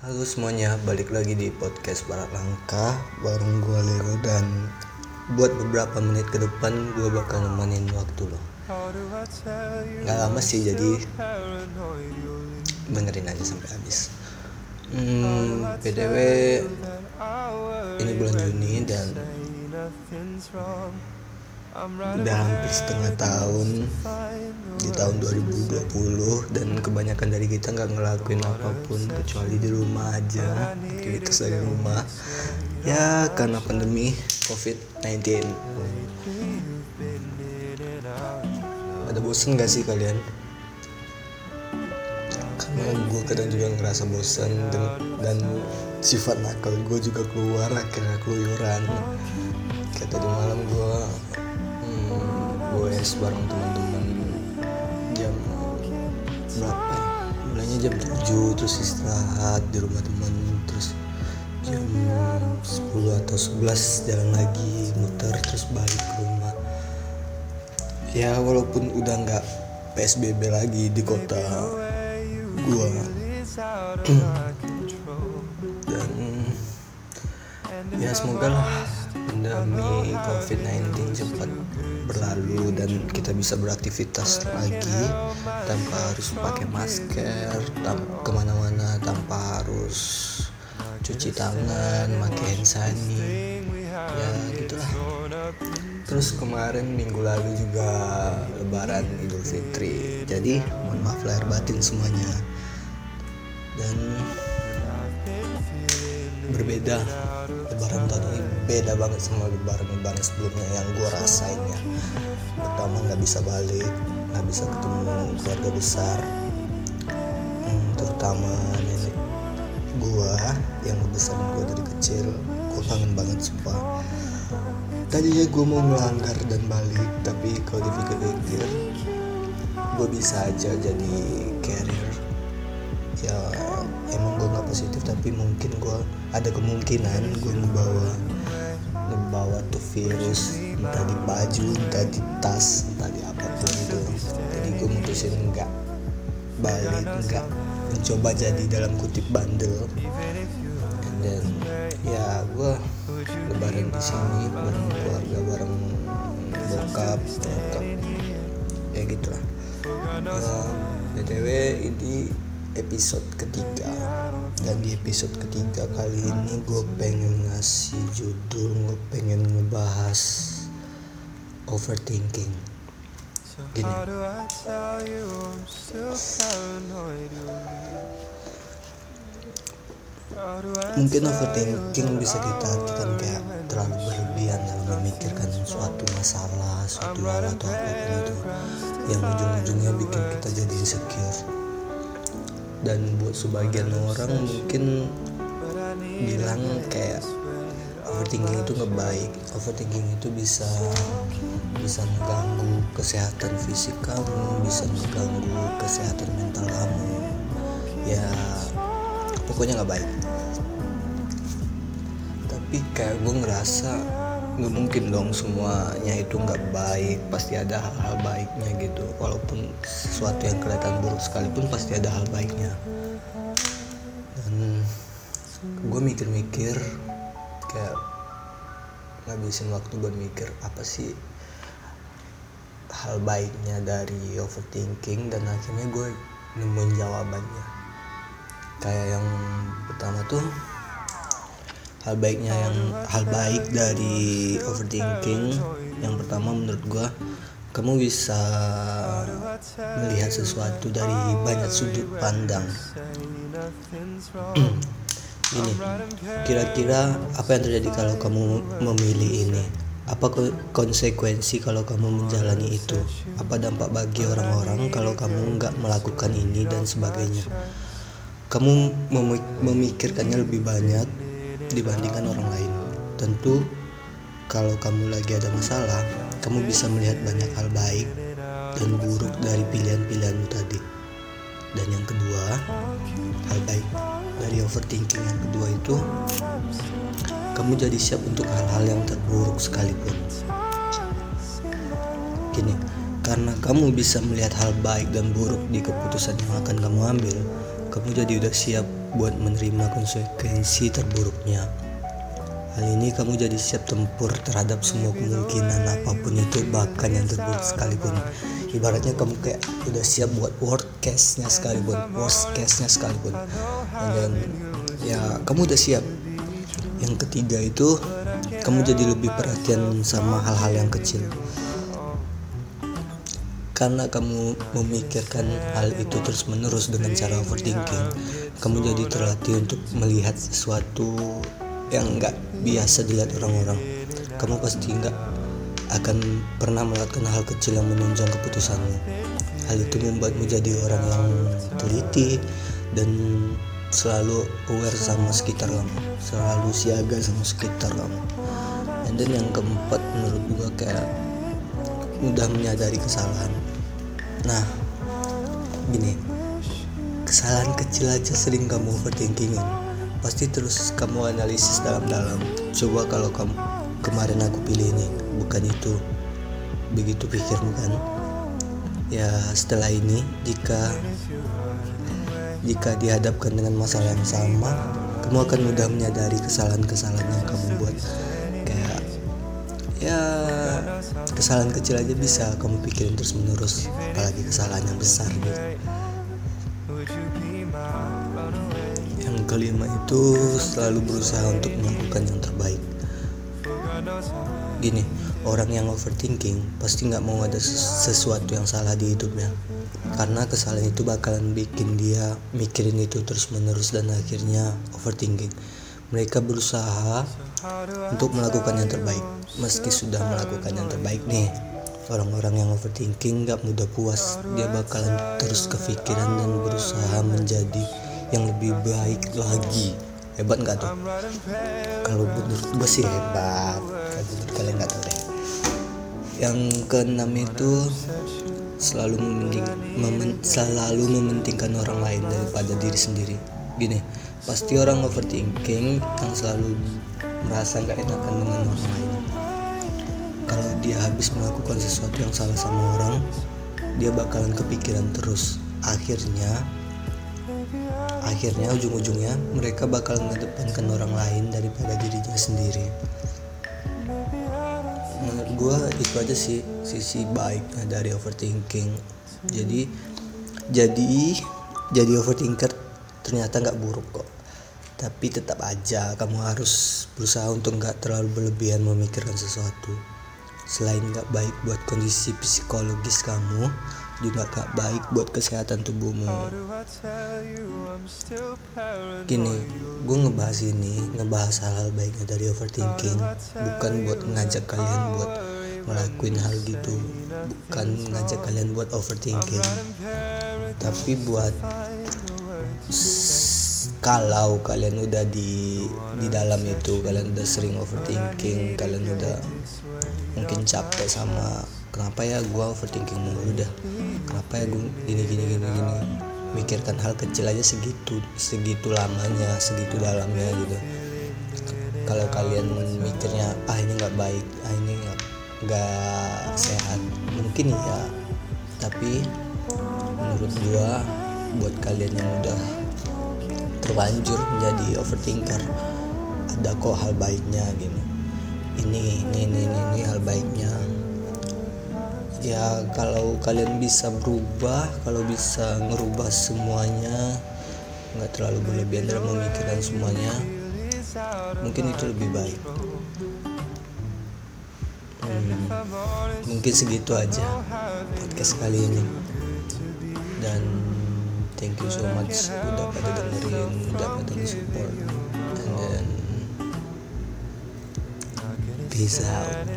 Halo semuanya, balik lagi di podcast Barat Langkah bareng gue Leo dan buat beberapa menit ke depan gue bakal nemenin waktu lo. Gak lama sih jadi dengerin aja sampai habis. Hmm, PDW ini bulan Juni dan udah hampir setengah tahun. Di tahun 2020 dan kebanyakan dari kita nggak ngelakuin apa pun kecuali di rumah aja aktivitas dari rumah. Ya karena pandemi COVID-19 ada bosen gak sih kalian? Karena gue kadang juga ngerasa bosan dan, dan sifat nakal gue juga keluar akhirnya keluyuran. Kayak tadi malam gue goes bareng teman-teman. Jam berapa ya? mulainya jam 7 terus istirahat di rumah teman terus jam 10 atau 11 jalan lagi muter terus balik ke rumah. Ya walaupun udah nggak PSBB lagi di kota gua. Dan ya semoga lah pandemi COVID-19 cepat berlalu dan kita bisa beraktivitas lagi tanpa harus pakai masker tam ke mana-mana tanpa harus cuci tangan pakai hand sanitizer ya gitulah. Terus kemarin minggu lalu juga lebaran idul fitri. Jadi mohon maaf lahir batin semuanya. Dan berbeda lebaran tahun ini beda banget sama lebaran lebaran sebelumnya yang gue rasain ya. Pertama nggak bisa balik nggak bisa ketemu keluarga besar. Hmm, terutama nenek gue yang ngebesarin gue dari kecil gue kangen banget sumpah. Tadinya gue mau melanggar dan balik tapi kalau dipikir-pikir gue bisa aja jadi carrier ya emang gue nggak positif tapi mungkin gue ada kemungkinan gue ngebawa ngebawa tuh virus entah di baju entah di tas entah di apa pun itu. Jadi gue mutusin nggak balik nggak mencoba jadi dalam kutip bandel. And then ya gue lebaran di sini bareng keluarga bareng bokap bokap ya gitulah btw ini episode ketiga. Dan di episode ketiga kali ini gue pengen ngasih judul gue pengen ngebahas overthinking. Gini. Mungkin overthinking bisa kita artikan kayak terlalu berlebihan dalam memikirkan suatu masalah suatu hal atau apa pun itu. Yang ujung-ujungnya bikin kita jadi insecure dan buat sebagian orang mungkin bilang kayak overthinking itu ngebaik overthinking itu bisa bisa mengganggu kesehatan fisik kamu bisa mengganggu kesehatan mental kamu. Ya pokoknya nggak baik. Tapi kayak gue ngerasa nggak mungkin dong semuanya itu nggak baik pasti ada hal-hal baiknya gitu. Walaupun sesuatu yang kelihatan buruk sekalipun pasti ada hal baiknya. Dan gue mikir-mikir kayak ngabisin waktu buat mikir apa sih hal baiknya dari overthinking dan akhirnya gue nemuin jawabannya. Kayak yang pertama tuh hal baiknya yang hal baik dari overthinking. Yang pertama menurut gue kamu bisa melihat sesuatu dari banyak sudut pandang. Ini kira-kira apa yang terjadi kalau kamu memilih ini? Apa konsekuensi kalau kamu menjalani itu? Apa dampak bagi orang-orang kalau kamu nggak melakukan ini dan sebagainya? Kamu memikirkannya lebih banyak dibandingkan orang lain. Tentu kalau kamu lagi ada masalah, kamu bisa melihat banyak hal baik dan buruk dari pilihan-pilihanmu tadi. Dan yang kedua, hal baik dari overthinking yang kedua itu kamu jadi siap untuk hal-hal yang terburuk sekalipun. Gini, karena kamu bisa melihat hal baik dan buruk di keputusan yang akan kamu ambil, kamu jadi udah siap buat menerima konsekuensi terburuknya. Hal ini kamu jadi siap tempur terhadap semua kemungkinan apa pun itu bahkan yang terburuk sekalipun. Ibaratnya kamu kayak udah siap buat worst case-nya sekalipun, worst case-nya sekalipun. Dan ya kamu udah siap. Yang ketiga itu kamu jadi lebih perhatian sama hal-hal yang kecil karena kamu memikirkan hal itu terus menerus dengan cara overthinking kamu jadi terlatih untuk melihat sesuatu yang nggak biasa dilihat orang-orang. Kamu pasti nggak akan pernah melakukan hal kecil yang menunjang keputusanmu. Hal itu membuatmu jadi orang yang teliti dan selalu aware sama sekitar kamu selalu siaga sama sekitar kamu. Then yang keempat menurut gua kayak mudah menyadari kesalahan nah gini. Kesalahan kecil aja sering kamu overthinkingin. Pasti terus kamu analisis dalam-dalam. Coba kalau kamu kemarin aku pilih ini bukan itu. Begitu pikirmu kan? Ya setelah ini jika jika dihadapkan dengan masalah yang sama kamu akan mudah menyadari kesalahan-kesalahan yang kamu buat ya kesalahan kecil aja bisa kamu pikirin terus menerus apalagi kesalahan yang besar gitu yang kelima itu selalu berusaha untuk melakukan yang terbaik. Gini orang yang overthinking pasti nggak mau ada sesuatu yang salah di hidupnya. Karena kesalahan itu bakalan bikin dia mikirin itu terus menerus dan akhirnya overthinking. Mereka berusaha untuk melakukan yang terbaik. Meski sudah melakukan yang terbaik nih orang-orang yang overthinking gak mudah puas. Dia bakalan terus kepikiran dan berusaha menjadi yang lebih baik lagi. Hebat nggak tuh? Kalau menurut gue sih hebat. Kalau kalian nggak tahu deh. Yang keenam itu selalu mementing, memen, selalu mementingkan orang lain daripada diri sendiri. Gini pasti orang overthinking yang selalu merasa gak enakan dengan orang lain. Kalau dia habis melakukan sesuatu yang salah sama orang dia bakalan kepikiran terus. Akhirnya akhirnya ujung-ujungnya mereka bakal mengedepankan orang lain daripada dirinya sendiri. Menurut gue itu aja sih sisi baiknya dari overthinking. Jadi jadi jadi overthinker ternyata nggak buruk kok tapi tetap aja kamu harus berusaha untuk nggak terlalu berlebihan memikirkan sesuatu. Selain nggak baik buat kondisi psikologis kamu juga gak baik buat kesehatan tubuhmu. Gini gue ngebahas ini ngebahas hal-hal baiknya dari overthinking bukan buat ngajak kalian buat ngelakuin hal gitu. Bukan ngajak kalian buat overthinking. Tapi buat kalau kalian udah di di dalam itu kalian udah sering overthinking kalian udah mungkin capek sama kenapa ya gue overthinking mulu udah kenapa ya gue gini gini gini gini? Mikirkan hal kecil aja segitu segitu lamanya segitu dalamnya gitu. Kalau kalian mikirnya ah ini nggak baik ah ini nggak sehat mungkin ya tapi menurut gue buat kalian yang udah terlanjur menjadi overthinker. Ada kok hal baiknya gitu ini ini ini ini, ini hal baiknya. Ya kalau kalian bisa berubah kalau bisa ngerubah semuanya nggak terlalu berlebihan dalam memikirkan semuanya mungkin itu lebih baik. Hmm, mungkin segitu aja podcast kali ini thank you so much. Udah pada dengerin udah pada support. And then peace out